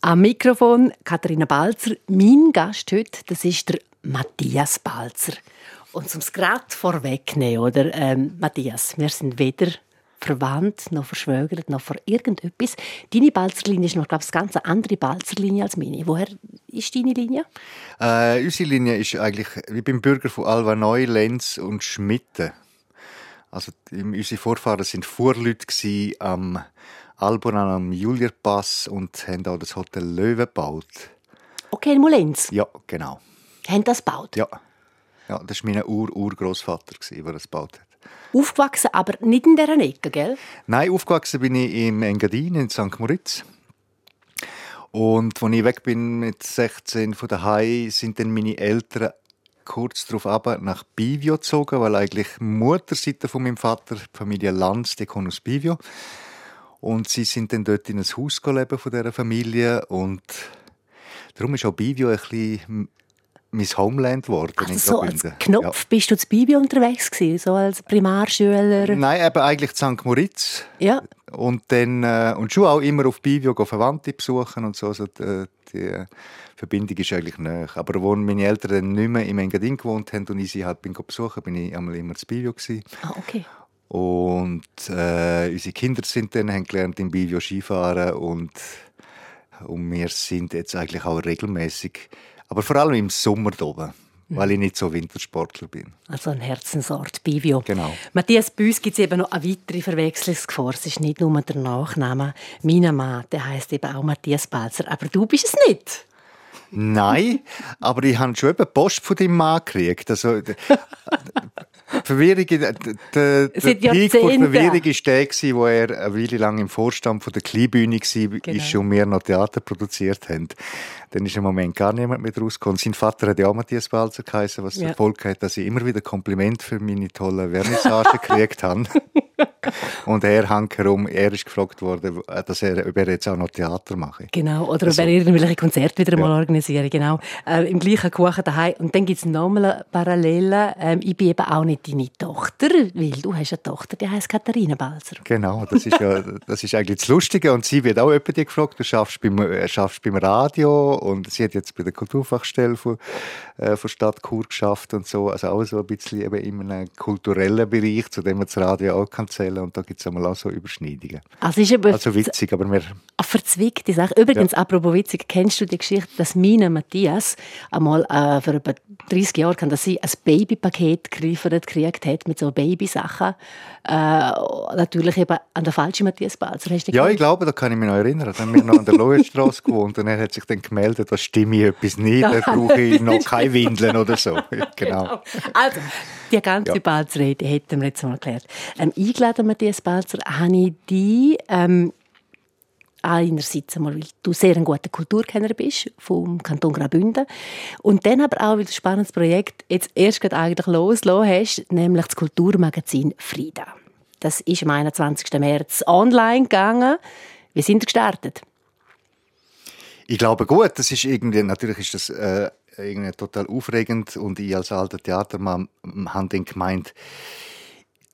Am Mikrofon Katharina Balzer. Mein Gast heute, das ist der Matthias Balzer. Und zum es gerade vorwegnehmen, oder? Ähm, Matthias, wir sind weder verwandt, noch verschwögert, noch vor irgendetwas. Deine Balzerlinie ist noch, glaube ich, eine ganz andere Balzerlinie als meine. Woher ist deine Linie? Äh, unsere Linie ist eigentlich, ich bin Bürger von Alva Neu, Lenz und Schmitten. Also unsere Vorfahren sind Vorleute am Alboran am Julierpass und haben auch das Hotel Löwe gebaut. Okay, in Molenz? Ja, genau. Haben das gebaut? Ja. Ja, das war mein Ur-Urgroßvater, der das gebaut hat. Aufgewachsen, aber nicht in dieser Ecke, gell? Nein, aufgewachsen bin ich im Engadin in St. Moritz. Und als ich weg bin mit 16 von daheim, sind dann meine Eltern kurz darauf ab nach Bivio gezogen, weil eigentlich Mutterseite von meinem Vater, die Familie Lanz, die kommt aus Bivio. Und sie sind dann dort in ein Haus leben von dieser Familie und darum ist auch Bivio ein bisschen mein Homeland geworden. Also so als Knopf ja. bist du zu Bibi unterwegs gewesen, so als Primarschüler? Nein, eben eigentlich zu St. Moritz. Ja. Und dann, äh, und schon auch immer auf Bibio Verwandte besuchen und so. Also die, die Verbindung ist eigentlich näher. Aber als meine Eltern dann nicht mehr im Engadin gewohnt haben und ich sie halt bin besuchen, bin ich einmal immer zu Bivio gewesen. Ah, okay. Und äh, unsere Kinder sind dann, haben gelernt im Bivio Skifahren und, und wir sind jetzt eigentlich auch regelmäßig aber vor allem im Sommer oben, weil ich nicht so Wintersportler bin. Also ein Herzensort, Bivio. Genau. Matthias, bei uns gibt es eben noch eine weitere Verwechslungsgefahr. Es ist nicht nur der Nachname. Mein Mann, der heisst eben auch Matthias Balzer. Aber du bist es nicht. Nein, aber ich habe schon eben Post von deinem Mann gekriegt. Also, Verwirrung, der, der Peak von Verwirrung war der, wo er eine Weile lang im Vorstand von der Kleinbühne war, genau. ist und wir noch Theater produziert haben. Dann ist im Moment gar niemand mehr rausgekommen. Sein Vater hat ja auch Matthias Balzer geheißen, was ja. Erfolg hat, dass ich immer wieder Kompliment für meine tollen Vernissagen gekriegt habe. Und er hängt herum, er ist gefragt worden, dass er, ob er jetzt auch noch Theater mache. Genau, oder also, ob er irgendwelche Konzerte wieder ja. mal organisieren, genau. Äh, Im gleichen Kuchen daheim. Und dann gibt es nochmal eine Parallele. Ähm, ich bin eben auch nicht deine Tochter, weil du hast eine Tochter, die heißt Katharina Balzer. Genau, das ist ja, das ist eigentlich das Lustige. Und sie wird auch jemand gefragt, du schaffst beim, äh, schaffst beim Radio und sie hat jetzt bei der Kulturfachstelle von, äh, von Stadt Chur geschafft und so. Also auch so ein bisschen eben in einem kulturellen Bereich, zu dem man das Radio auch kann zählen und da gibt es auch so Überschneidungen. Also, ist aber also witzig, aber wir... Eine verzwickte Sache. Übrigens, ja. apropos witzig, kennst du die Geschichte, dass meine Matthias einmal äh, vor etwa 30 Jahren kann das sein, ein Babypaket geliefert gekriegt hat mit so Babysachen. Äh, natürlich eben an der falschen Matthias Balzer. Hast du ja, ich glaube, da kann ich mich noch erinnern. Da haben wir noch an der Lohenstraße gewohnt und er hat sich dann gemeldet, da stimme ich etwas nicht, da brauche ich noch keine Windeln oder so. genau. genau. Also, die ganze ja. Balzrede hätten wir jetzt mal erklärt. Ähm, eingeladen, Matthias Balzer, habe ich die ähm, einerseits einmal, weil du sehr ein guter Kulturkenner bist vom Kanton Graubünden und dann aber auch, weil du ein spannendes Projekt jetzt erst gerade eigentlich losgelassen hast, nämlich das Kulturmagazin Frida. Das ist am 21. März online gegangen. Wie sind ihr gestartet? Ich glaube gut, das ist irgendwie, natürlich ist das äh, irgendwie total aufregend und ich als alter Theatermann habe dann gemeint,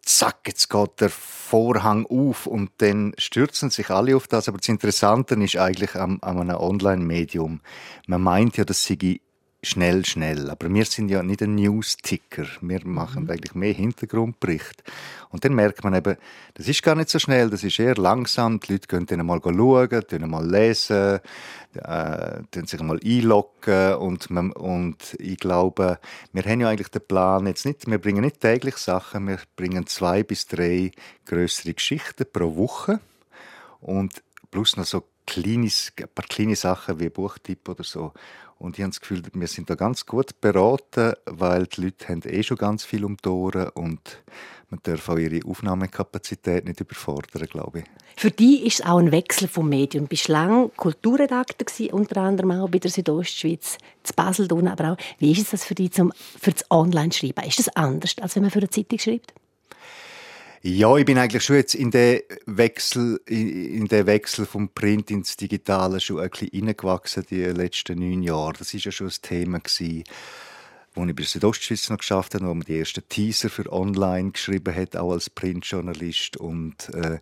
zack, jetzt geht der Vorhang auf und dann stürzen sich alle auf das. Aber das Interessante ist eigentlich an, an einem Online-Medium. Man meint ja, das sei schnell, schnell. Aber wir sind ja nicht ein News-Ticker. Wir machen mhm. eigentlich mehr Hintergrundbericht. Und dann merkt man eben, das ist gar nicht so schnell, das ist eher langsam. Die Leute können dann mal schauen, können mal lesen, äh, sich mal einloggen. Und, man, und ich glaube, wir haben ja eigentlich den Plan, jetzt nicht, wir bringen nicht täglich Sachen, wir bringen zwei bis drei größere Geschichten pro Woche. Und plus noch so kleines, ein paar kleine Sachen wie Buchtipp oder so. Und ich habe das Gefühl, wir sind da ganz gut beraten, weil die Leute haben eh schon ganz viel um die Ohren und man darf auch ihre Aufnahmekapazität nicht überfordern, glaube ich. Für dich ist es auch ein Wechsel vom Medium. Du bist lange Kulturredakteur unter anderem auch bei der Südostschweiz, zu Basel, aber auch. Wie ist das für dich zum, für das Online-Schreiben? Ist das anders, als wenn man für eine Zeitung schreibt? Ja, ich bin eigentlich schon jetzt in den Wechsel, in den Wechsel vom Print ins Digitale schon ein bisschen reingewachsen, die letzten neun Jahre. Das ist ja schon ein Thema gewesen. Wo ich bei der Südostschweiz noch geschafft habe, wo man die ersten Teaser für online geschrieben hat, auch als Printjournalist. Und äh,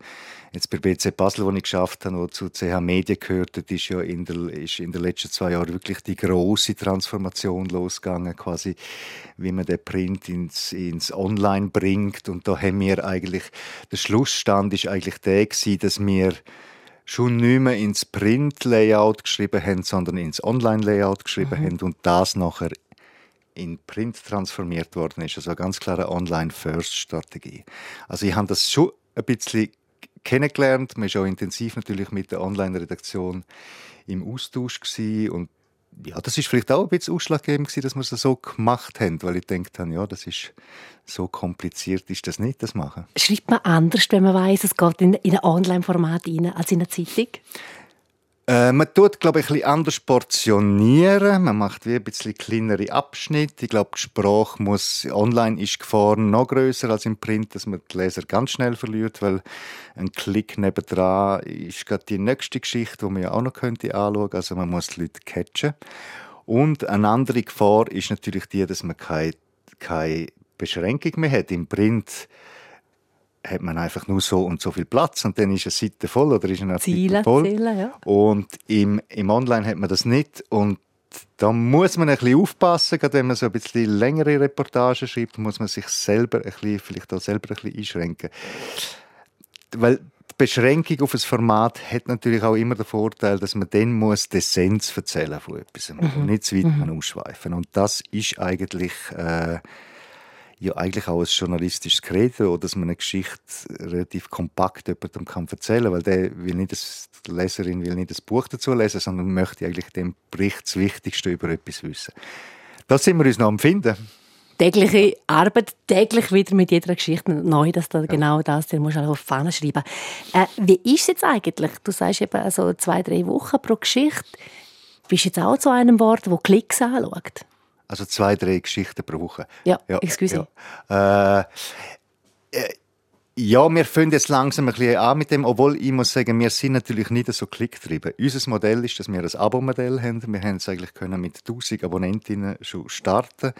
jetzt bei BC Basel, wo ich geschafft habe, wo zu CH Medien gehört hat, ist ja in der, ist in den letzten zwei Jahren wirklich die große Transformation losgegangen, quasi, wie man den Print ins, ins Online bringt. Und da haben wir eigentlich, der Schlussstand ist eigentlich der gewesen, dass wir schon nicht mehr ins Print-Layout geschrieben haben, sondern ins Online-Layout geschrieben mhm. haben und das nachher in Print transformiert worden ist. Also eine ganz klare Online-First-Strategie. Also ich habe das schon ein bisschen kennengelernt. Man war auch intensiv natürlich mit der Online-Redaktion im Austausch und ja, das ist vielleicht auch ein bisschen ausschlaggebend gewesen, dass wir es so gemacht haben, weil ich denkt habe, ja, das ist so kompliziert ist das nicht, das machen. Schreibt man anders, wenn man weiß, es geht in, in ein Online-Format als in eine Zeitung? Äh, man tut, glaube ich, ein anders portionieren. Man macht wie ein bisschen kleinere Abschnitte. Ich glaube, die Sprache muss, online ist die Gefahr noch größer als im Print, dass man die Leser ganz schnell verliert, weil ein Klick nebendran ist gerade die nächste Geschichte, die man ja auch noch könnte anschauen. Also man muss die Leute catchen. Und eine andere Gefahr ist natürlich die, dass man keine, keine Beschränkung mehr hat. Im Print hat man einfach nur so und so viel Platz und dann ist eine Seite voll oder ist eine Ziele, voll. Ziele, ja. Und im, im Online hat man das nicht und da muss man ein bisschen aufpassen, gerade wenn man so ein bisschen längere Reportagen schreibt, muss man sich selber ein bisschen, vielleicht auch selber ein bisschen einschränken. Weil die Beschränkung auf ein Format hat natürlich auch immer den Vorteil, dass man dann muss die Essenz erzählen von etwas mhm. und nicht zu weit mhm. ausschweifen. Und das ist eigentlich äh, ja eigentlich auch ein journalistisches Credo, dass man eine Geschichte relativ kompakt jemandem kann erzählen kann, weil der will nicht das, die Leserin will nicht das Buch dazu lesen, sondern möchte eigentlich dem Bericht das Wichtigste über etwas wissen. Das sind wir uns noch am Finden. Tägliche Arbeit, täglich wieder mit jeder Geschichte neu, dass da ja. genau das, der muss auf die Fahne schreiben. Äh, wie ist es jetzt eigentlich? Du sagst eben also zwei, drei Wochen pro Geschichte. Bist du jetzt auch zu einem Wort, wo Klicks anschaut? Also zwei, drei Geschichten pro Woche. Ja, ja excuse. Ja. Äh, äh, ja, wir fangen jetzt langsam ein bisschen an mit dem, obwohl ich muss sagen, wir sind natürlich nicht so klicktrieben. Unser Modell ist, dass wir ein Abo-Modell haben. Wir haben es eigentlich können mit 1000 Abonnentinnen schon starten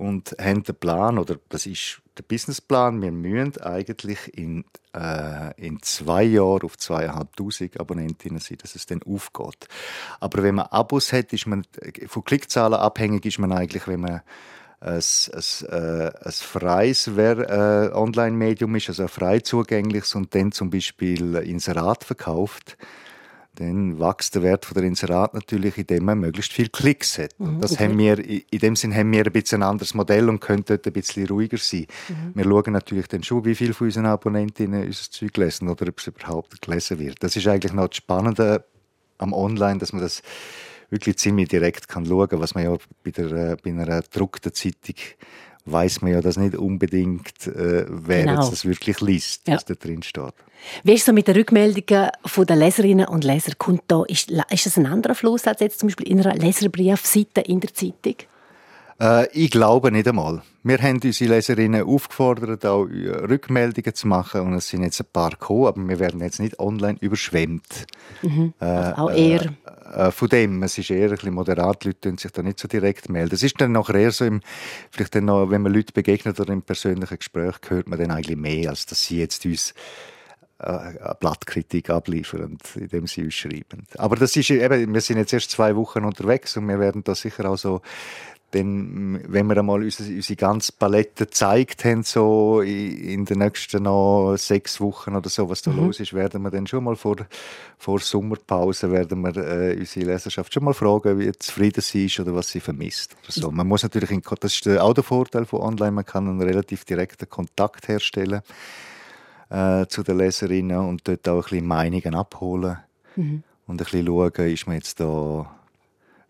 und haben den Plan, oder das ist der Businessplan, wir müssen eigentlich in, äh, in zwei Jahren auf zweieinhalbtausend Abonnentinnen sein, dass es dann aufgeht. Aber wenn man Abos hat, ist man von Klickzahlen abhängig, ist man eigentlich, wenn man ein, ein, äh, ein freies äh, Online-Medium ist, also ein frei zugängliches und dann zum Beispiel Inserat verkauft, dann wächst der Wert der Inserat natürlich, indem man möglichst viele Klicks hat. Mhm, das okay. haben wir, in dem Sinn haben wir ein bisschen ein anderes Modell und können dort ein bisschen ruhiger sein. Mhm. Wir schauen natürlich dann schon, wie viele von unseren Abonnentinnen unser Zeug lesen oder ob es überhaupt gelesen wird. Das ist eigentlich noch das Spannende am Online, dass man das wirklich ziemlich direkt kann schauen kann, was man ja bei, der, äh, bei einer gedruckten Zeitung weiß man ja das nicht unbedingt, äh, wer genau. jetzt das wirklich liest, ja. was da drin steht. Wie ist es so mit den Rückmeldungen der Leserinnen und Leser? Kommt da, ist, ist das ein anderer Fluss als jetzt zum Beispiel in einer Leserbriefseite in der Zeitung? Äh, ich glaube nicht einmal. Wir haben unsere Leserinnen aufgefordert, auch Rückmeldungen zu machen und es sind jetzt ein paar gekommen, aber wir werden jetzt nicht online überschwemmt. Mhm. Äh, also auch eher. Äh, äh, von dem, es ist eher ein bisschen moderat, Leute tun sich da nicht so direkt melden. Es ist dann nachher eher so, im, vielleicht dann noch, wenn man Leute begegnet oder im persönlichen Gespräch, hört man dann eigentlich mehr, als dass sie jetzt uns äh, eine Blattkritik abliefern, indem sie uns schreiben. Aber das ist eben, wir sind jetzt erst zwei Wochen unterwegs und wir werden da sicher auch so dann, wenn wir einmal unsere, unsere ganze Palette gezeigt haben, so in den nächsten noch sechs Wochen oder so, was da mhm. los ist, werden wir dann schon mal vor, vor Sommerpause werden wir äh, unsere Leserschaft schon mal fragen, wie zufrieden sie ist oder was sie vermisst. Oder so. Man muss natürlich, in, das ist auch der Vorteil von Online, man kann einen relativ direkten Kontakt herstellen äh, zu den Leserinnen und dort auch ein bisschen Meinungen abholen mhm. und ein bisschen schauen, ist man jetzt da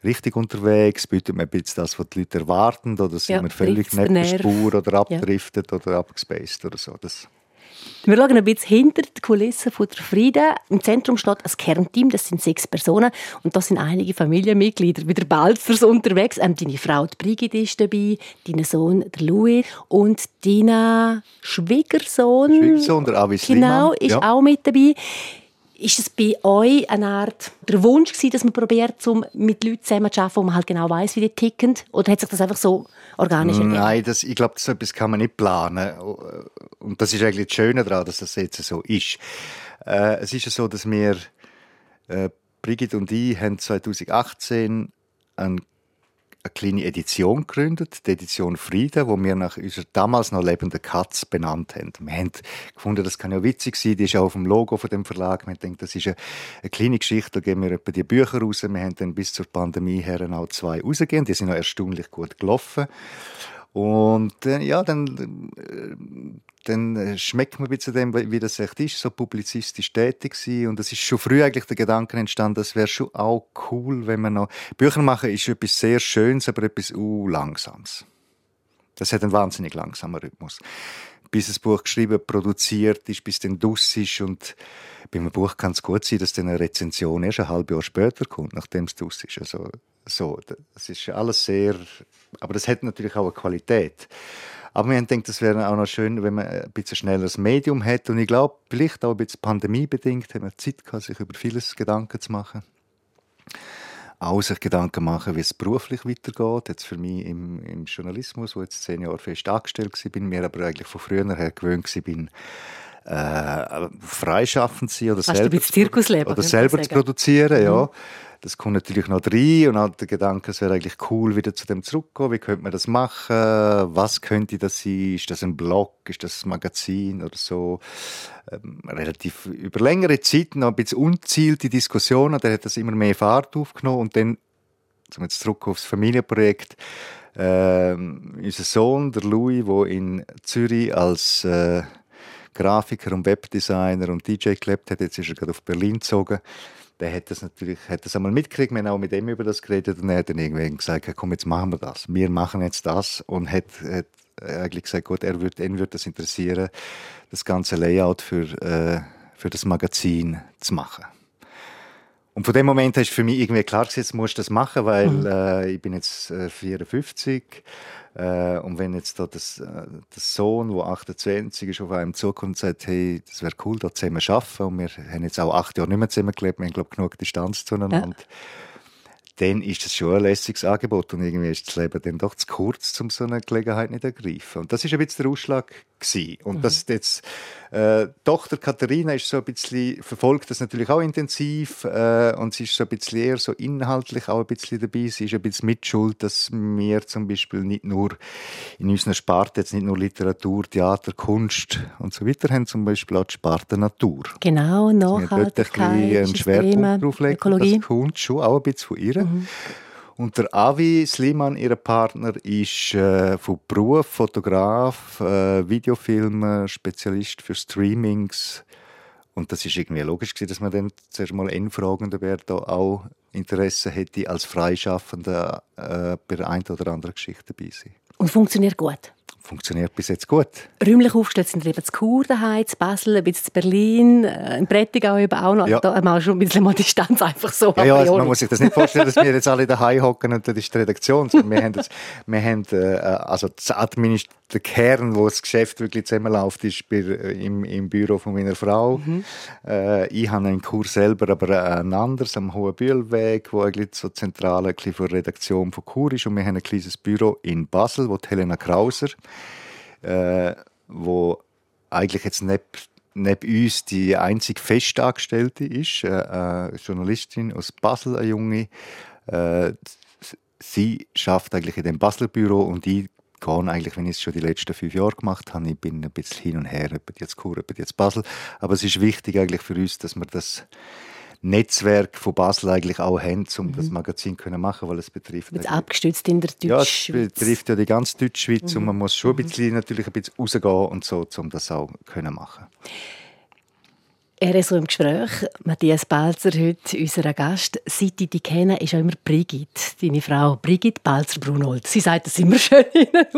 richtig unterwegs? Bietet man ein bisschen das, was die Leute erwarten? Oder sind ja, wir völlig neben der Spur oder abdriftet ja. oder abgespaced oder so? Das wir schauen ein bisschen hinter die Kulissen von der Frieden. Im Zentrum steht ein Kernteam, das sind sechs Personen. Und da sind einige Familienmitglieder wie der Balzers unterwegs. Ähm, deine Frau, die Brigitte, ist dabei, dein Sohn, der Louis und dein Schwiegersohn. Schwiegersohn, der Avis Genau, ist ja. auch mit dabei. Ist es bei euch eine Art der Wunsch gewesen, dass man probiert, um mit Leuten zusammen zu arbeiten, wo man halt genau weiß, wie die ticken? Oder hat sich das einfach so organisch ergeben? Nein, das, ich glaube, so etwas kann man nicht planen. Und das ist eigentlich das Schöne daran, dass das jetzt so ist. Äh, es ist ja so, dass wir, äh, Brigitte und ich, haben 2018 einen eine kleine Edition gegründet, die Edition Frieden, wo wir nach unserer damals noch lebenden Katz benannt haben. Wir haben gefunden, das kann ja witzig sein, die ist auch auf dem Logo von dem Verlag. Wir denken, das ist eine, eine, kleine Geschichte, da geben wir etwa die Bücher raus. Wir haben dann bis zur Pandemie her auch zwei rausgegeben, die sind noch erstaunlich gut gelaufen. Und äh, ja, dann, äh, dann äh, schmeckt man ein bisschen dem, wie das echt ist, so publizistisch tätig sein. Und es ist schon früh eigentlich der Gedanke entstanden, es wäre schon auch cool, wenn man noch... Bücher machen ist etwas sehr Schönes, aber etwas uh, Langsames. Das hat einen wahnsinnig langsamen Rhythmus. Bis das Buch geschrieben, produziert ist, bis dann dus ist und bei einem Buch kann es gut sein, dass dann eine Rezension erst ein halbes Jahr später kommt, nachdem es dus ist. Also, so, das ist alles sehr aber das hat natürlich auch eine Qualität. Aber wir haben gedacht, es wäre auch noch schön, wenn man ein bisschen schnelleres Medium hätte. Und ich glaube, vielleicht auch ein bisschen pandemiebedingt, haben wir Zeit gehabt, sich über vieles Gedanken zu machen. Auch sich Gedanken machen, wie es beruflich weitergeht. Jetzt für mich im, im Journalismus, wo jetzt zehn Jahre fest angestellt war, bin mir aber eigentlich von früher her gewöhnt bin, äh, freischaffend zu sein oder selber, oder selber zu produzieren. Mhm. Ja. Das kommt natürlich noch rein und hat der Gedanke, es wäre eigentlich cool, wieder zu dem zurückzukommen. Wie könnte man das machen? Was könnte das sein? Ist das ein Blog? Ist das ein Magazin oder so? Ähm, relativ über längere Zeit noch ein bisschen unzielte Diskussionen. Der hat das immer mehr Fahrt aufgenommen und dann, zum jetzt zurück aufs Familienprojekt, äh, unser Sohn, der Louis, der in Zürich als äh, Grafiker und Webdesigner und DJ gelebt hat, jetzt ist er gerade auf Berlin gezogen der hat das natürlich hat das einmal mitgekriegt, wir haben auch mit ihm über das geredet und er hat dann irgendwann gesagt, komm, jetzt machen wir das. Wir machen jetzt das und hat, hat eigentlich gesagt, gut, er wird, ihn würde das interessieren, das ganze Layout für, äh, für das Magazin zu machen. Und von dem Moment ist für mich irgendwie klar, jetzt musst du das machen, weil mhm. äh, ich bin jetzt äh, 54 äh, und wenn jetzt da das, äh, das Sohn, der 28 ist, auf einem zukommt und sagt, hey, das wäre cool, da zusammen zu arbeiten und wir haben jetzt auch acht Jahre nicht mehr zusammen gelebt, wir haben, glaube genug Distanz zueinander. Ja dann ist das schon ein lässiges Angebot und irgendwie ist das Leben dann doch zu kurz, um so eine Gelegenheit nicht zu ergreifen. Und das ist ein bisschen der Ausschlag gewesen. Und mhm. das jetzt äh, Tochter Katharina ist so ein bisschen verfolgt das natürlich auch intensiv äh, und sie ist so ein bisschen eher so inhaltlich auch ein bisschen dabei. Sie ist ein bisschen mitschuld, dass wir zum Beispiel nicht nur in unserer Sparte jetzt nicht nur Literatur, Theater, Kunst und so weiter haben, zum Beispiel auch die Sparte Natur. Genau, Nachhaltigkeit, ein einen Schwerpunkt drauf legen. Ökologie. Das Kunst schon auch ein bisschen von ihr. Mhm. Und der Avi Sliman, ihr Partner, ist äh, von Beruf Fotograf, äh, Videofilmer, Spezialist für Streamings. Und das ist irgendwie logisch gewesen, dass man dann zuerst mal ihn fragen, wer da auch Interesse hätte, als Freischaffender äh, bei der einen oder anderen Geschichte dabei sein. Und funktioniert gut? Funktioniert bis jetzt gut. Räumlich aufgestellt sind wir eben zu Chur daheim, zu Basel, ein bisschen zu Berlin, äh, in Prättigau eben auch noch. Ja. Da mal schon ein bisschen mal Distanz einfach so. Ja, ja also man muss sich das nicht vorstellen, dass wir jetzt alle daheim hocken und das ist die Redaktion. Wir haben, das, wir haben äh, also das Administ der Kern, wo das Geschäft wirklich zusammenläuft, ist bei, äh, im, im Büro von meiner Frau. Mhm. Äh, ich habe einen Kurs selber, aber ein anderes am Hohenbühlweg, wo eigentlich so zentral ein für die Redaktion von Chur ist. Und wir haben ein kleines Büro in Basel, wo Helena Krauser äh, wo eigentlich jetzt neben, neben uns die einzige Festangestellte ist, äh, eine Journalistin aus Basel, eine junge. Äh, sie schafft eigentlich in dem Basler Büro und ich gehe eigentlich, wenn ich es schon die letzten fünf Jahre gemacht habe, ich bin ein bisschen hin und her, jetzt Chur, jetzt Basel, aber es ist wichtig eigentlich für uns, dass wir das Netzwerk von Basel eigentlich auch haben, um mhm. das Magazin zu machen, weil es betrifft... Jetzt abgestützt in der Deutschschweiz. Ja, es betrifft ja die ganze Deutschschweiz mhm. und man muss schon ein mhm. bisschen, natürlich ein bisschen rausgehen und so, um das auch können machen er ist so im Gespräch. Matthias Balzer, heute unser Gast. Seit ich dich kenne, ist auch immer Brigitte, deine Frau. Brigitte Balzer-Brunold. Sie sagt das immer schön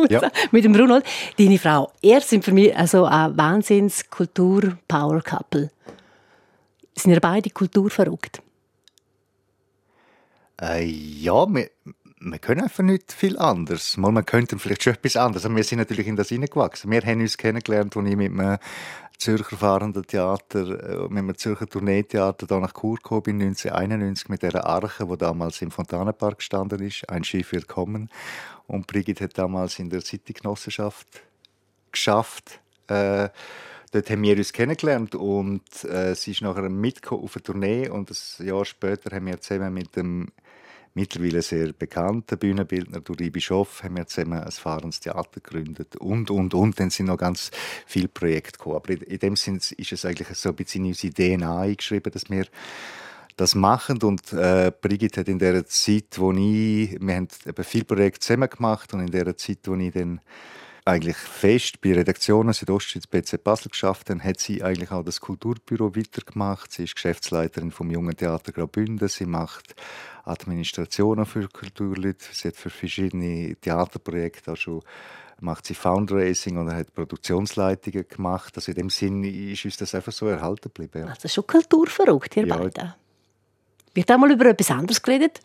ja. mit dem Brunold. Deine Frau. Er sind für mich also ein Wahnsinns-Kultur-Power-Couple. Sind ihr beide kulturverrückt? Äh, ja, wir, wir können einfach nicht viel anders. Mal, wir könnten vielleicht schon etwas anderes. Aber wir sind natürlich in das hineingewachsen. Wir haben uns kennengelernt, als ich mit einem Zürcher fahrenden Theater, äh, mit dem Zürcher Tourneetheater hier nach Chur gekommen bin, 1991 mit der Arche, wo damals im Fontanenpark gestanden ist. Ein Schiff wird kommen. Und Brigitte hat damals in der City-Genossenschaft geschafft. Äh, dort haben wir uns kennengelernt und äh, sie ist nachher mitgekommen auf eine Tournee und ein Jahr später haben wir zusammen mit dem mittlerweile sehr bekannten Bühnenbildner Duri Bischof haben wir zusammen ein fahrendes Theater gegründet und, und, und. Dann sind noch ganz viele Projekte gekommen. Aber in dem Sinne ist es eigentlich so ein bisschen in unsere DNA eingeschrieben, dass wir das machen und äh, Brigitte hat in der Zeit, wo ich, wir haben eben viele Projekte zusammen gemacht und in der Zeit, wo ich dann eigentlich fest bei Redaktionen Südostschweiz BC Basel geschafft habe, hat sie eigentlich auch das Kulturbüro weitergemacht. Sie ist Geschäftsleiterin vom Jungen Theater Graubünden. Sie macht Administrationen für Kulturleute. Sie hat für verschiedene Theaterprojekte auch schon macht sie Fundraising und hat Produktionsleitungen gemacht. Also in dem Sinn ist uns das einfach so erhalten geblieben. Also schon kulturverrückt, ihr ja. beiden. Wird auch mal über etwas anderes geredet?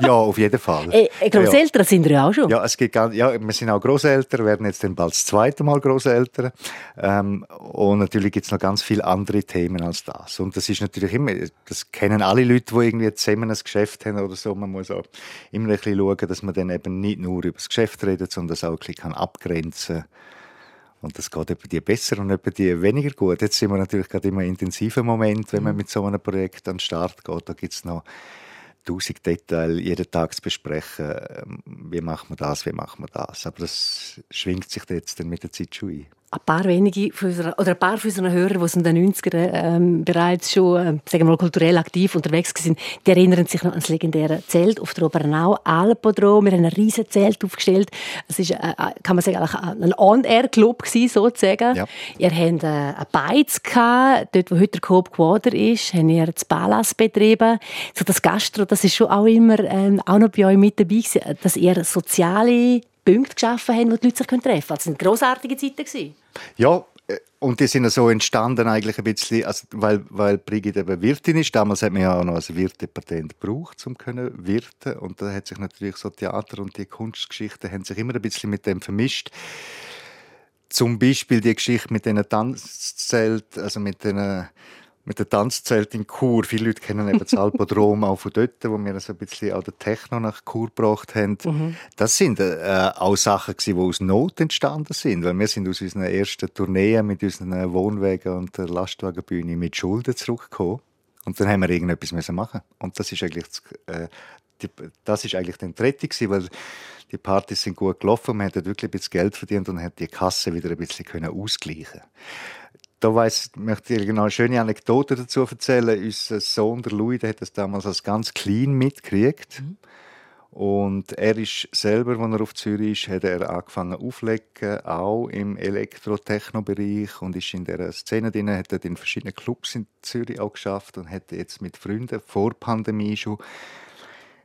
Ja, auf jeden Fall. Äh, äh Großeltern ja. sind wir auch schon. Ja, es gibt, ja, wir sind auch Großeltern, werden jetzt dann bald das zweite Mal Großeltern. Ähm, und natürlich gibt es noch ganz viele andere Themen als das. Und das ist natürlich immer, das kennen alle Leute, die irgendwie zusammen ein Geschäft haben oder so. Man muss auch immer ein bisschen schauen, dass man dann eben nicht nur über das Geschäft redet, sondern das auch ein bisschen abgrenzen kann. Und das geht über die besser und über die weniger gut. Jetzt sind wir natürlich gerade immer intensiven Moment, wenn man mhm. mit so einem Projekt an den Start geht. Da gibt es noch tausend Details jeden Tag zu besprechen. Ähm, wie machen wir das, wie machen wir das? Aber das schwingt sich jetzt dann mit der Zeit schon ein ein paar wenige von unserer, oder ein paar von unseren Hörern, die in den 90ern ähm, bereits schon äh, sagen wir mal, kulturell aktiv unterwegs sind, die erinnern sich noch an das legendäre Zelt auf der Obernau, Alpodrom. Wir haben ein riesiges Zelt aufgestellt. Es ist, äh, äh kann man sagen, ein On-Air-Club sozusagen. Ja. Ihr habt äh, ein Beiz gehabt, dort wo heute der Coop Quader ist, haben ihr das Palas betrieben. So das Gastro, das ist schon auch immer ähm, auch noch bei euch mit dabei gewesen, dass ihr soziale Punkte geschaffen haben, wo die Leute sich treffen können. Das waren grossartige Zeiten. Ja, äh, und die sind so entstanden eigentlich ein bisschen, also weil, weil Brigitte eben Wirtin ist. Damals hat man ja auch noch ein Wirtepatent gebraucht, um können wirten. Und da hat sich natürlich so Theater und die Kunstgeschichte haben sich immer ein bisschen mit dem vermischt. Zum Beispiel die Geschichte mit den Tanzzelt, also mit den mit dem Tanzzelt in Chur. Viele Leute kennen eben das Alpodrom auch von dort, wo wir so ein bisschen auch den Techno nach Chur gebracht haben. Mhm. Das sind äh, auch Sachen, die aus Not entstanden sind, weil wir sind aus unseren ersten Tourneen mit unseren Wohnwagen und der Lastwagenbühne mit Schulden zurückgekommen. Und dann haben wir irgendetwas müssen machen. Und das ist eigentlich, äh, die, das ist eigentlich die Rettung weil die Partys sind gut gelaufen, man hat wirklich ein bisschen Geld verdient und hat die Kasse wieder ein bisschen können ausgleichen da weiss, möchte ich genau eine schöne Anekdote dazu erzählen. Unser Sohn, der Louis, der hat das damals als ganz clean mitgekriegt. Mhm. Und er ist selber, als er auf Zürich ist, hat er angefangen auflegen, auch im Elektro-Techno-Bereich und ist in dieser Szene drin, hat er in verschiedenen Clubs in Zürich auch geschafft und hat jetzt mit Freunden vor Pandemie schon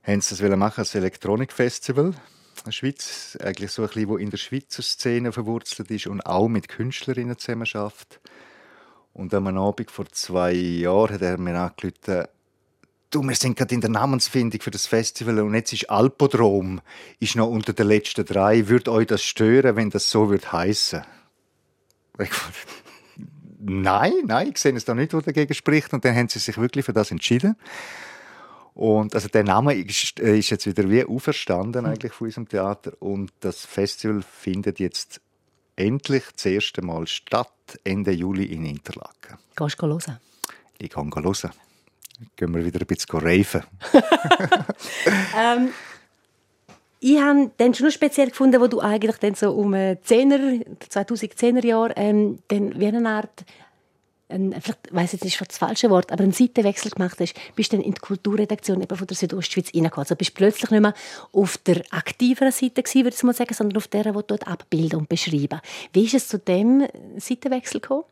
haben sie das machen als Elektronik-Festival. in der Schweiz, eigentlich so ein bisschen, wo in der Schweizer Szene verwurzelt ist und auch mit Künstlerinnen zusammen schafft. Und am Abend vor zwei Jahren hat er mir angerufen, du, wir sind gerade in der Namensfindung für das Festival und jetzt ist Alpodrom ist noch unter den letzten drei. Würde euch das stören, wenn das so wird heißen? nein, nein, ich sehe es da nicht, was dagegen spricht. Und dann haben sie sich wirklich für das entschieden. Und also der Name ist, ist jetzt wieder wie auferstanden eigentlich von unserem Theater und das Festival findet jetzt endlich das erste Mal statt, Ende Juli in Interlaken. Gehst du hören? Ich kann hören. Gehen wir wieder ein bisschen raven. ähm, ich habe dann schon speziell gefunden, wo du eigentlich dann so um 10er, 2010er Jahre ähm, dann wie eine Art ein, vielleicht weiß jetzt nicht das falsche Wort, aber einen Seitenwechsel gemacht hast, bist du dann in die Kulturredaktion eben von der Südostschweiz reingekommen. Also bist du plötzlich nicht mehr auf der aktiveren Seite gewesen, würde ich mal sagen, sondern auf der, die dort abbilden und beschreiben. Wie ist es zu dem Seitenwechsel gekommen?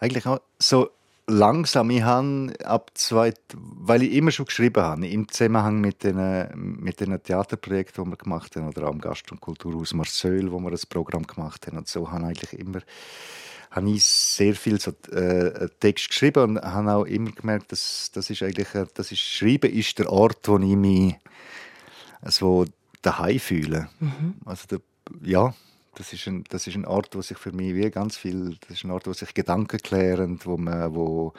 Eigentlich auch so langsam. Ich habe ab zwei, weil ich immer schon geschrieben habe, im Zusammenhang mit den, mit den Theaterprojekten, die wir gemacht haben, oder auch im Gast- und Kulturhaus Marseille, wo wir das Programm gemacht haben. Und so habe ich eigentlich immer habe ich sehr viel so, äh, Text geschrieben und habe auch immer gemerkt, dass das ist eigentlich, das ist, Schreiben ist der Ort, wo ich mich so daheim fühle. Mhm. Also der, ja, das ist ein, das ist ein Ort, wo sich für mich wie ganz viel, das ist ein Ort, wo sich Gedanken klären, wo man, wo,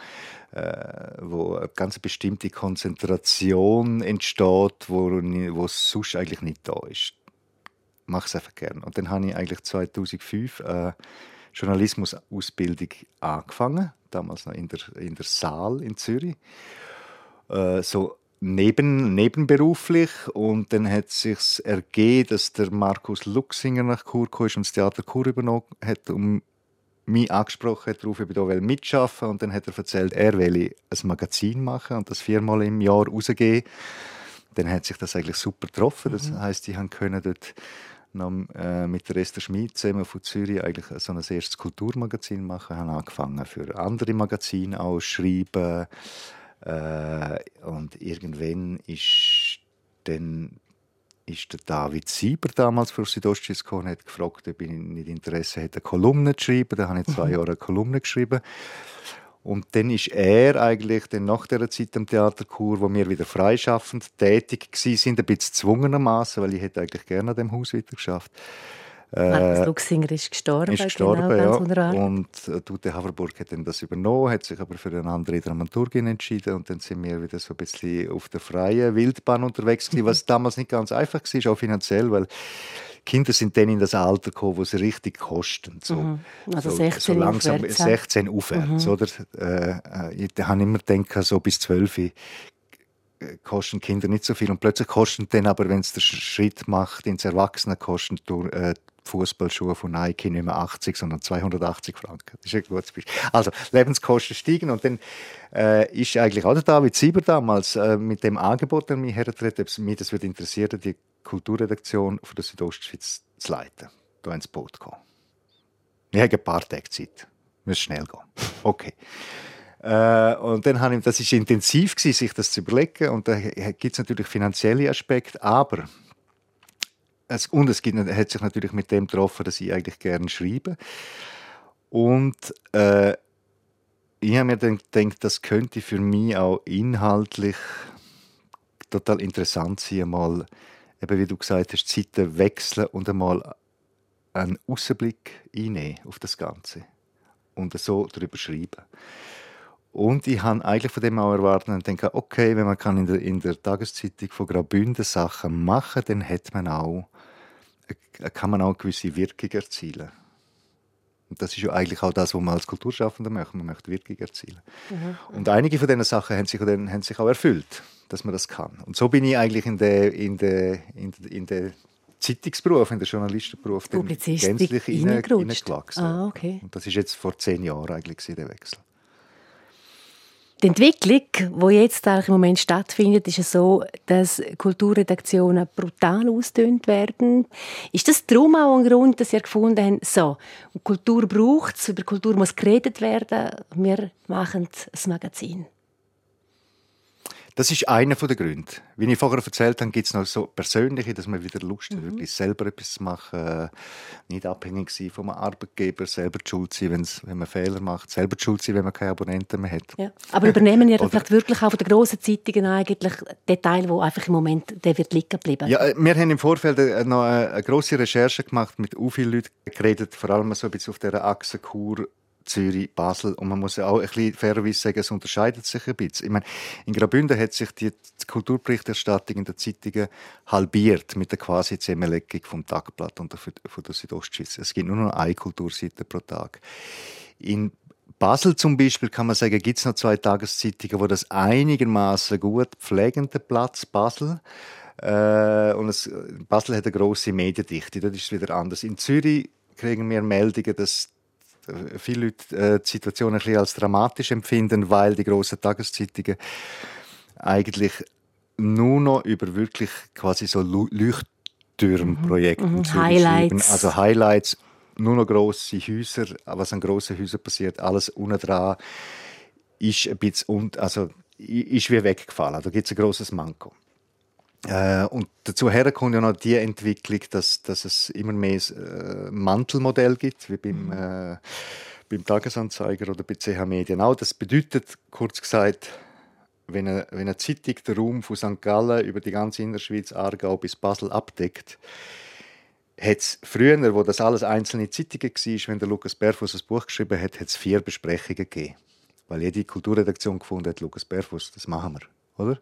äh, wo eine ganz bestimmte Konzentration entsteht, wo, wo sonst eigentlich nicht da ist. Ich mache es einfach gerne. Und dann habe ich eigentlich 2005 äh, Journalismusausbildung angefangen, damals noch in der, in der Saal in Zürich. Äh, so neben, nebenberuflich und dann hat es sich ergeben, dass der Markus Luxinger nach Chur kam und das Theater Chur übernommen hat und mich angesprochen hat, darauf, ich hier mitschaffen und dann hat er erzählt, er will ein Magazin machen und das viermal im Jahr rausgeben. Dann hat sich das eigentlich super getroffen. Das mhm. heißt, ich konnte dort noch, äh, mit der Esther Schmid zusammen von Zürich eigentlich so ein erstes Kulturmagazin machen. Ich habe angefangen für andere Magazine auch schreiben äh, und irgendwann ist dann ist der David Sieber damals für Südostschweiz gekommen hat gefragt, ob ich nicht Interesse hätte, eine Kolumne zu schreiben. Da habe ich zwei mhm. Jahre eine Kolumne geschrieben. Und dann ist er eigentlich dann nach dieser Zeit am Theaterkur, wo wir wieder freischaffend tätig waren, ein bisschen gezwungenermaßen, weil ich hätte eigentlich gerne an dem Haus weiter geschafft. Markus äh, Luxinger ist gestorben. Ist gestorben, genau, ja. Und äh, Dute Haverburg hat dann das übernommen, hat sich aber für eine andere Dramaturgin entschieden und dann sind wir wieder so ein bisschen auf der freien Wildbahn unterwegs gewesen, was damals nicht ganz einfach war, auch finanziell, weil Kinder sind dann in das Alter gekommen, wo sie richtig kosten. So, mhm. also so, 16 so langsam aufwärts. 16 aufwärts. Mhm. Oder? Äh, ich habe immer gedacht, so bis 12 kosten Kinder nicht so viel und plötzlich kosten dann aber, wenn es den Schritt macht ins Erwachsenenkosten, äh, Fußballschuhe von Nike nicht mehr 80, sondern 280 Franken. Das ist ein gutes Beispiel. Also Lebenskosten steigen und dann äh, ist eigentlich auch der David Sieber damals äh, mit dem Angebot an mich hergetreten, ob mich das würde interessieren, die Kulturredaktion von der Südostschweiz zu leiten, da ins Boot kommen. Wir haben ein paar Tage Zeit. Muss schnell gehen. Okay. Äh, und dann habe ich, das ist intensiv gewesen, sich das zu überlegen. Und da gibt es natürlich finanzielle Aspekte, aber es, und es gibt, hat sich natürlich mit dem getroffen, dass ich eigentlich gerne schreibe. Und äh, ich habe mir dann gedacht, das könnte für mich auch inhaltlich total interessant sein, mal, eben wie du gesagt hast, Zeiten wechseln und einmal einen Außenblick einnehmen auf das Ganze und so darüber schreiben. Und ich habe eigentlich von dem auch erwartet und denke, okay, wenn man kann in der, in der Tageszeitung von Graubünden Sachen machen, kann, dann hat man auch äh, kann man auch gewisse Wirkung erzielen. Und das ist ja eigentlich auch das, was man als Kulturschaffender möchte. Man möchte Wirkung erzielen. Mhm. Und einige von diesen Sachen haben sich, haben sich auch erfüllt, dass man das kann. Und so bin ich eigentlich in den in der, in der, in der Zeitungsberuf, in den Journalistenberuf gänzlich hineingewachsen. Ah, okay. Und das ist jetzt vor zehn Jahren eigentlich der Wechsel. Die Entwicklung, die jetzt im Moment stattfindet, ist so, dass Kulturredaktionen brutal ausgedünnt werden. Ist das darum auch ein Grund, dass ihr gefunden habt, so, Kultur braucht es, über Kultur muss geredet werden, wir machen ein Magazin? Das ist einer der Gründe. Wie ich vorher erzählt habe, gibt es noch so persönliche, dass man wieder Lust hat, mhm. wirklich selber etwas zu machen, äh, nicht abhängig sein vom Arbeitgeber, selber die Schuld sein, wenn man Fehler macht, selber die Schuld sein, wenn man keine Abonnenten mehr hat. Ja. Aber übernehmen ihr vielleicht wirklich auch von den grossen Zeitungen eigentlich den Teil, der einfach im Moment der wird liegen geblieben? Ja, äh, wir haben im Vorfeld äh, noch eine grosse Recherche gemacht, mit so vielen Leuten geredet, vor allem so ein bisschen auf dieser Achse Kur Zürich, Basel. Und man muss ja auch ein bisschen fairerweise sagen, es unterscheidet sich ein bisschen. Ich meine, in Graubünden hat sich die Kulturberichterstattung in den Zeitungen halbiert mit der quasi Zusammenlegung vom Tagblatt und von der Südostschweiz. Es gibt nur noch eine Kulturseite pro Tag. In Basel zum Beispiel kann man sagen, gibt es noch zwei Tageszeitungen, wo das einigermaßen gut pflegen, der Platz Basel. Äh, und es, Basel hat eine große Mediendichte, das ist wieder anders. In Zürich kriegen wir Meldungen, dass viele Leute äh, die Situation ein bisschen als dramatisch empfinden, weil die grossen Tageszeitungen eigentlich nur noch über wirklich quasi so Leuchttürmprojekte mhm. mhm. Highlights. Also Highlights, nur noch grosse Häuser, was an grossen Häusern passiert, alles unten dran ist ein bisschen, und, also, ist wie weggefallen. Da gibt es ein grosses Manko. Äh, und dazu kommt ja noch die Entwicklung, dass, dass es immer mehr äh, Mantelmodell gibt, wie beim, mhm. äh, beim Tagesanzeiger oder bei CH Medien auch. Das bedeutet, kurz gesagt, wenn eine, wenn eine Zeitung den Raum von St. Gallen über die ganze Innerschweiz, Aargau bis Basel abdeckt, hat es früher, wo das alles einzelne Zeitungen war, wenn der Lukas Berfuss ein Buch geschrieben hat, hat es vier Besprechungen gegeben. Weil jede Kulturredaktion gefunden hat, Lukas Berfuss, das machen wir. Oder?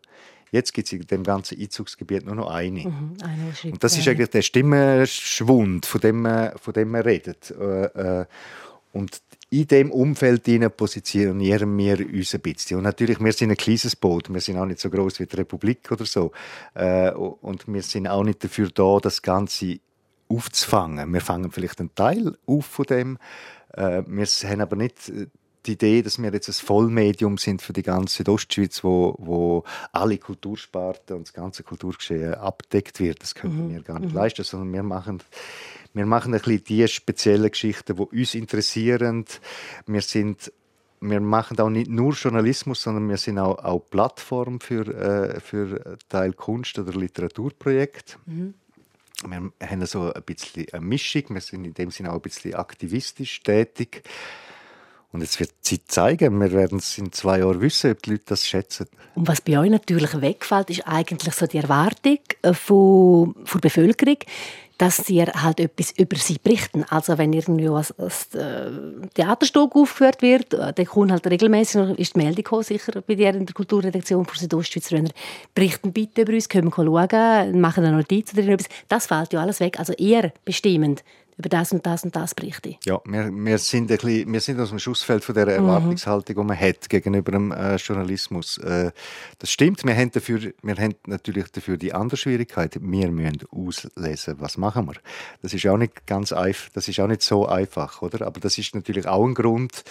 Jetzt gibt es in dem ganzen Einzugsgebiet nur noch eine. Mhm, eine und das ist eigentlich der Stimmenschwund, von dem man, von dem man redet. Äh, äh, und in dem Umfeld positionieren wir uns ein bisschen. Und natürlich, wir sind ein kleines Boot. Wir sind auch nicht so groß wie die Republik oder so. Äh, und wir sind auch nicht dafür da, das Ganze aufzufangen. Wir fangen vielleicht einen Teil auf von dem. Äh, wir haben aber nicht äh, die Idee, dass wir jetzt ein Vollmedium sind für die ganze Südostschweiz, wo, wo alle Kultursparten und das ganze Kulturgeschehen abdeckt wird. Das können mhm. wir gar nicht mhm. leisten, sondern wir machen, wir machen ein bisschen die speziellen Geschichten, die uns interessieren. Wir sind wir machen auch nicht nur Journalismus, sondern wir sind auch, auch Plattform für, äh, für Teil Kunst- oder Literaturprojekte. Mhm wir haben so ein bisschen eine Mischung. Wir sind in dem Sinne auch ein bisschen aktivistisch tätig. Und es wird Zeit zeigen. Wir werden es in zwei Jahren wissen, ob die Leute das schätzen. Und was bei euch natürlich wegfällt, ist eigentlich so die Erwartung äh, von, von der Bevölkerung, dass sie halt etwas über sie berichten. Also wenn irgendwie ein, ein Theaterstück aufgeführt wird, äh, dann kommt halt regelmäßig ist die Meldung gekommen, sicher bei dir in der Kulturredaktion von Südostschweiz berichten bitte über uns, können wir schauen, machen eine Notiz oder irgendwas. Das fällt ja alles weg. Also eher bestimmend über das und das und das berichte. Ja, wir, wir, sind ein bisschen, wir sind aus dem Schussfeld von der mhm. Erwartungshaltung, die man hat gegenüber dem äh, Journalismus. Äh, das stimmt. Wir haben, dafür, wir haben natürlich dafür die andere Schwierigkeit. Wir müssen auslesen, was machen wir. Das ist auch nicht ganz einfach, das ist auch nicht so einfach, oder? Aber das ist natürlich auch ein Grund,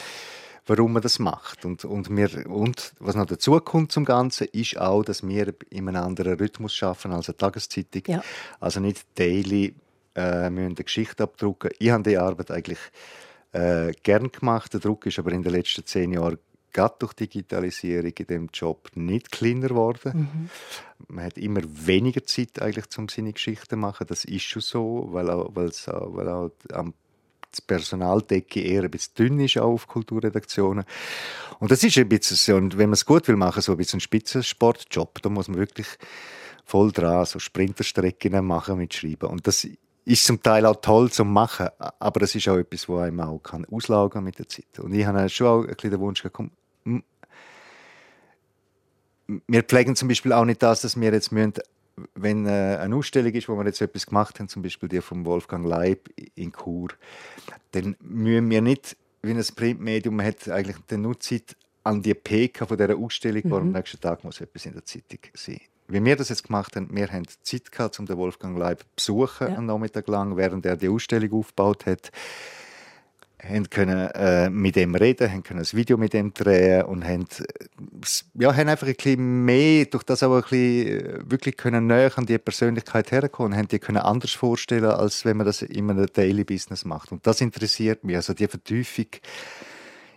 warum man das macht. Und, und, wir, und was noch dazu kommt zum Ganzen, ist auch, dass wir in einem anderen Rhythmus schaffen als eine Tageszeitung. Ja. Also nicht daily äh, müssen eine Geschichte abdrucken. Ich habe die Arbeit eigentlich äh, gern gemacht. Der Druck ist aber in den letzten zehn Jahren gerade durch Digitalisierung in dem Job nicht kleiner geworden. Mhm. Man hat immer weniger Zeit eigentlich, um seine Geschichten zu machen. Das ist schon so, weil auch, weil's auch, weil auch am das Personaldecke eher ein bisschen dünn ist auf Kulturredaktionen. Und das ist ein bisschen so, und wenn man es gut will machen, so ein bisschen ein Spitzensportjob, da muss man wirklich voll dran so Sprinterstrecken machen mit Schreiben. Und das ist zum Teil auch toll zum Machen, aber es ist auch etwas, wo einem auch kann auslagern mit der Zeit. Und ich habe schon auch ein bisschen den Wunsch gehabt, wir pflegen zum Beispiel auch nicht das, dass wir jetzt müssen, wenn äh, eine Ausstellung ist, wo wir jetzt etwas gemacht haben, zum Beispiel die von Wolfgang Leib in Chur, dann müssen wir nicht, wie ein Printmedium hat, eigentlich nur Zeit an die PK von dieser Ausstellung, mhm. wo am mhm. nächsten Tag muss etwas in der Zeitung sein wie wir das jetzt gemacht haben, wir haben Zeit gehabt, um den Wolfgang Leib zu besuchen, ja. am Nachmittag lang, während er die Ausstellung aufgebaut hat. Haben können äh, mit ihm reden, haben können ein Video mit ihm drehen und haben, ja, haben einfach ein bisschen mehr, durch das auch ein bisschen äh, wirklich können näher an die Persönlichkeit herkommen und haben die können anders vorstellen, als wenn man das in einem Daily Business macht. Und das interessiert mich, also die Vertiefung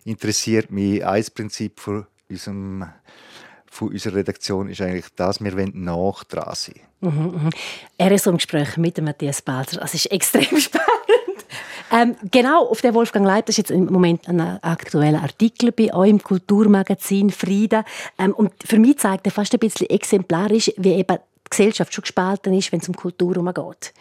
interessiert mich. Ein Prinzip von unserem von unserer Redaktion ist eigentlich das, wir wollen nach dran sein. Mhm, mhm. Er ist im Gespräch mit Matthias Balzer. Es ist extrem spannend. Ähm, genau, auf der Wolfgang Leib, das ist jetzt im Moment ein aktueller Artikel bei euch im Kulturmagazin Frieden. Ähm, und für mich zeigt er fast ein bisschen exemplarisch, wie eben Gesellschaft schon gespalten ist, wenn es um Kultur geht.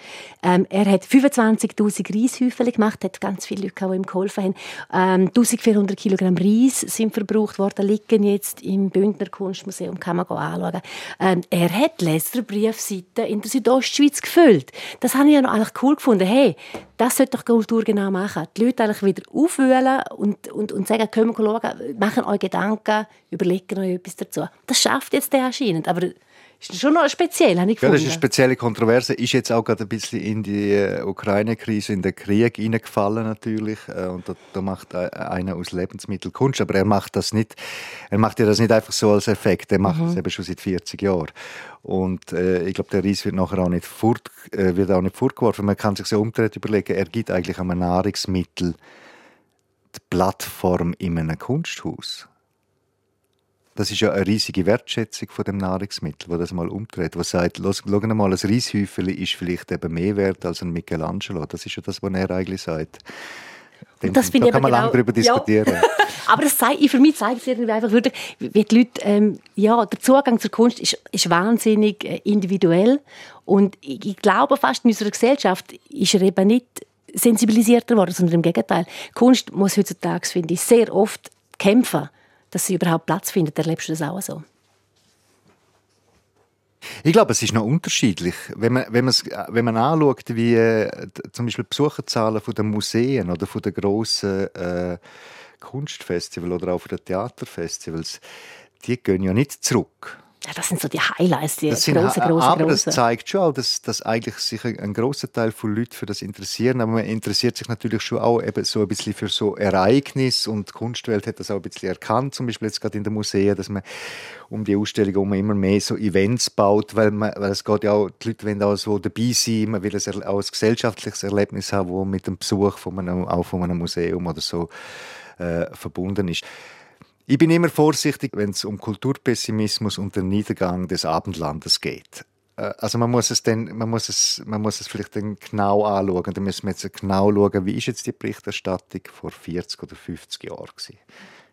Ähm, er hat 25'000 Reishäufel gemacht, hat ganz viele Leute, die ihm geholfen haben. Ähm, 1400 Kilogramm Reis sind verbraucht worden, liegen jetzt im Bündner Kunstmuseum, kann man anschauen. Ähm, er hat Leserbriefseiten in der Südostschweiz gefüllt. Das habe ich ja noch cool gefunden. Hey, das sollte doch Kultur genau machen. Die Leute eigentlich wieder aufwühlen und, und, und sagen, können wir schauen, machen euch Gedanken, überlegen euch etwas dazu. Das schafft jetzt der anscheinend, aber ist schon noch speziell, habe ich gefunden. Ja, das ist eine spezielle Kontroverse. Ist jetzt auch gerade ein bisschen in die äh, Ukraine-Krise, in den Krieg hineingefallen natürlich. Äh, und da, da, macht einer aus Lebensmittel Kunst. Aber er macht das nicht, er macht ja das nicht einfach so als Effekt. Er macht mhm. das eben schon seit 40 Jahren. Und äh, ich glaube, der Reis wird nachher auch nicht, fort, äh, wird auch nicht fortgeworfen. Man kann sich so umdreht überlegen, er gibt eigentlich einem Nahrungsmittel die Plattform in einem Kunsthaus. Das ist ja eine riesige Wertschätzung von dem Nahrungsmittel, wo das mal umdreht, was sagt, schau mal, ein Reishäufeli ist vielleicht eben mehr wert als ein Michelangelo. Das ist ja das, was er eigentlich sagt. das da kann man genau, lange darüber diskutieren. Ja. Aber das zeigt, für mich zeigt es irgendwie einfach wirklich, wie die Leute, ähm, ja, der Zugang zur Kunst ist, ist wahnsinnig äh, individuell. Und ich, ich, glaube fast in unserer Gesellschaft ist er eben nicht sensibilisierter worden, sondern im Gegenteil. Kunst muss heutzutage, finde ich, sehr oft kämpfen, dass sie überhaupt Platz findet. Erlebst du das auch so? Ich glaube, es ist noch unterschiedlich. Wenn man, wenn wenn man anschaut, wie äh, zum Beispiel Besucherzahlen von den Museen oder den grossen äh, Kunstfestivals oder auch den Theaterfestivals, die gehen ja nicht zurück. Ja, das sind so die Highlights, die das große, große, Aber große. das zeigt schon auch, dass, dass eigentlich sich ein großer Teil von Leuten für das interessieren. Aber man interessiert sich natürlich schon auch eben so ein bisschen für so Ereignisse und die Kunstwelt hat das auch ein bisschen erkannt. Zum Beispiel jetzt gerade in den Museen, dass man um die Ausstellung um immer mehr so Events baut, weil, man, weil es geht ja auch, die Leute wollen auch so dabei sein, man will ein, auch ein gesellschaftliches Erlebnis haben, wo mit dem Besuch von einem, auch von einem Museum oder so äh, verbunden ist. Ich bin immer vorsichtig, wenn es um Kulturpessimismus und den Niedergang des Abendlandes geht. Äh, also man muss es dann, man muss es, man muss es vielleicht dann genau anschauen. Da müssen wir jetzt genau schauen, wie ist jetzt die Berichterstattung vor 40 oder 50 Jahren gewesen.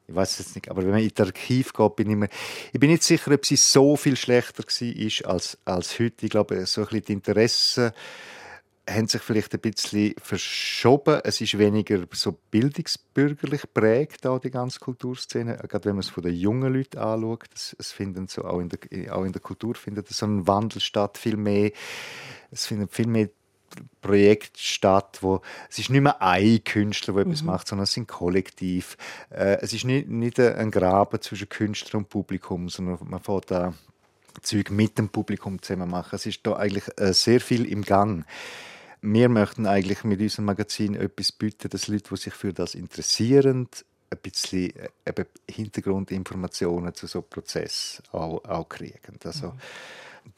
Ich weiß es jetzt nicht, aber wenn man in das Archiv geht, bin ich mir, ich bin nicht sicher, ob sie so viel schlechter war als, als heute. Ich glaube, so ein bisschen die Interessen haben sich vielleicht ein bisschen verschoben. Es ist weniger so bildungsbürgerlich prägt, auch die ganze Kulturszene. Gerade wenn man es von den jungen Leuten anschaut, es, finden so auch in der, auch in der Kultur findet so ein Wandel statt, viel mehr, es findet viel mehr Projekte statt, wo es ist nicht mehr ein Künstler, der mhm. etwas macht, sondern es sind Kollektiv. Äh, es ist nicht, nicht ein Graben zwischen Künstler und Publikum, sondern man fährt da Zeug mit dem Publikum zusammen machen. Es ist da eigentlich äh, sehr viel im Gang wir möchten eigentlich mit unserem Magazin etwas bieten, dass Leute, die sich für das interessieren, ein bisschen äh, eben Hintergrundinformationen zu so Prozess auch, auch kriegen. Also, mhm.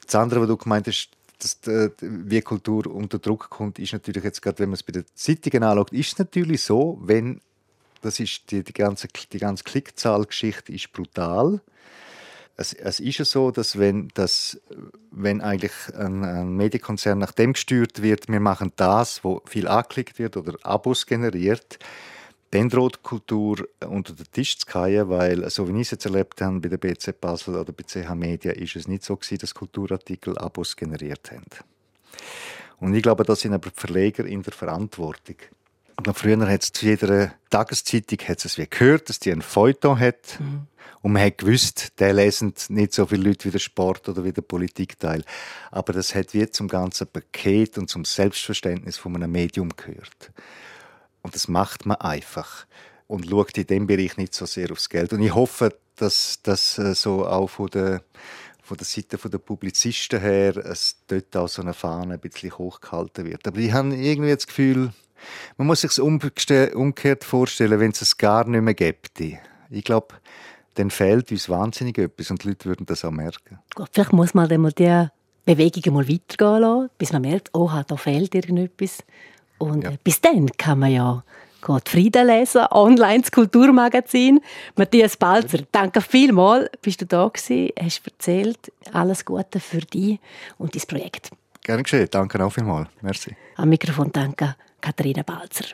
Das andere, was du gemeint hast, dass die, wie Kultur unter Druck kommt, ist natürlich jetzt gerade, wenn man es bei den Zeitungen anschaut, ist es natürlich so, wenn das ist die, die ganze, die ganze Klickzahlgeschichte ist brutal es, es ist ja so, dass wenn, dass, wenn eigentlich ein, ein Medienkonzern nach dem gesteuert wird, wir machen das, wo viel angeklickt wird oder Abos generiert, dann droht Kultur unter den Tisch zu fallen, weil, so wie ich es jetzt erlebt habe bei der BC Basel oder bei CH Media, ist es nicht so gewesen, dass Kulturartikel Abos generiert haben. Und ich glaube, da sind aber die Verleger in der Verantwortung. Und früher hat es zu jeder Tageszeitung es wie gehört, dass die ein Feuilleton hat. Mhm. Und man hat gewusst, der lesen nicht so viele Leute wie der Sport oder wie der Politikteil. Aber das hat wie zum ganzen Paket und zum Selbstverständnis von einem Medium gehört. Und das macht man einfach und schaut in dem Bereich nicht so sehr aufs Geld. Und ich hoffe, dass das äh, so auch von der von der Seite der Publizisten her es dort auch so eine Fahne ein bisschen hochgehalten wird. Aber ich habe irgendwie das Gefühl, man muss sich es umgekehrt vorstellen, wenn es es gar nicht mehr gäbe. Ich glaube, dann fehlt uns wahnsinnig etwas und die Leute würden das auch merken. Gut, vielleicht muss man dann mal die Bewegung mal weitergehen lassen, bis man merkt, oh, da fehlt irgendetwas. Und ja. Äh, bis dann kann man ja Gott Frieden lesen, online das Kulturmagazin. Matthias Balzer, danke vielmals, bist du da gewesen, hast erzählt, alles Gute für dich und dein Projekt. Gerne geschehen, danke auch vielmals, merci. Am Mikrofon danke Katharina Balzer.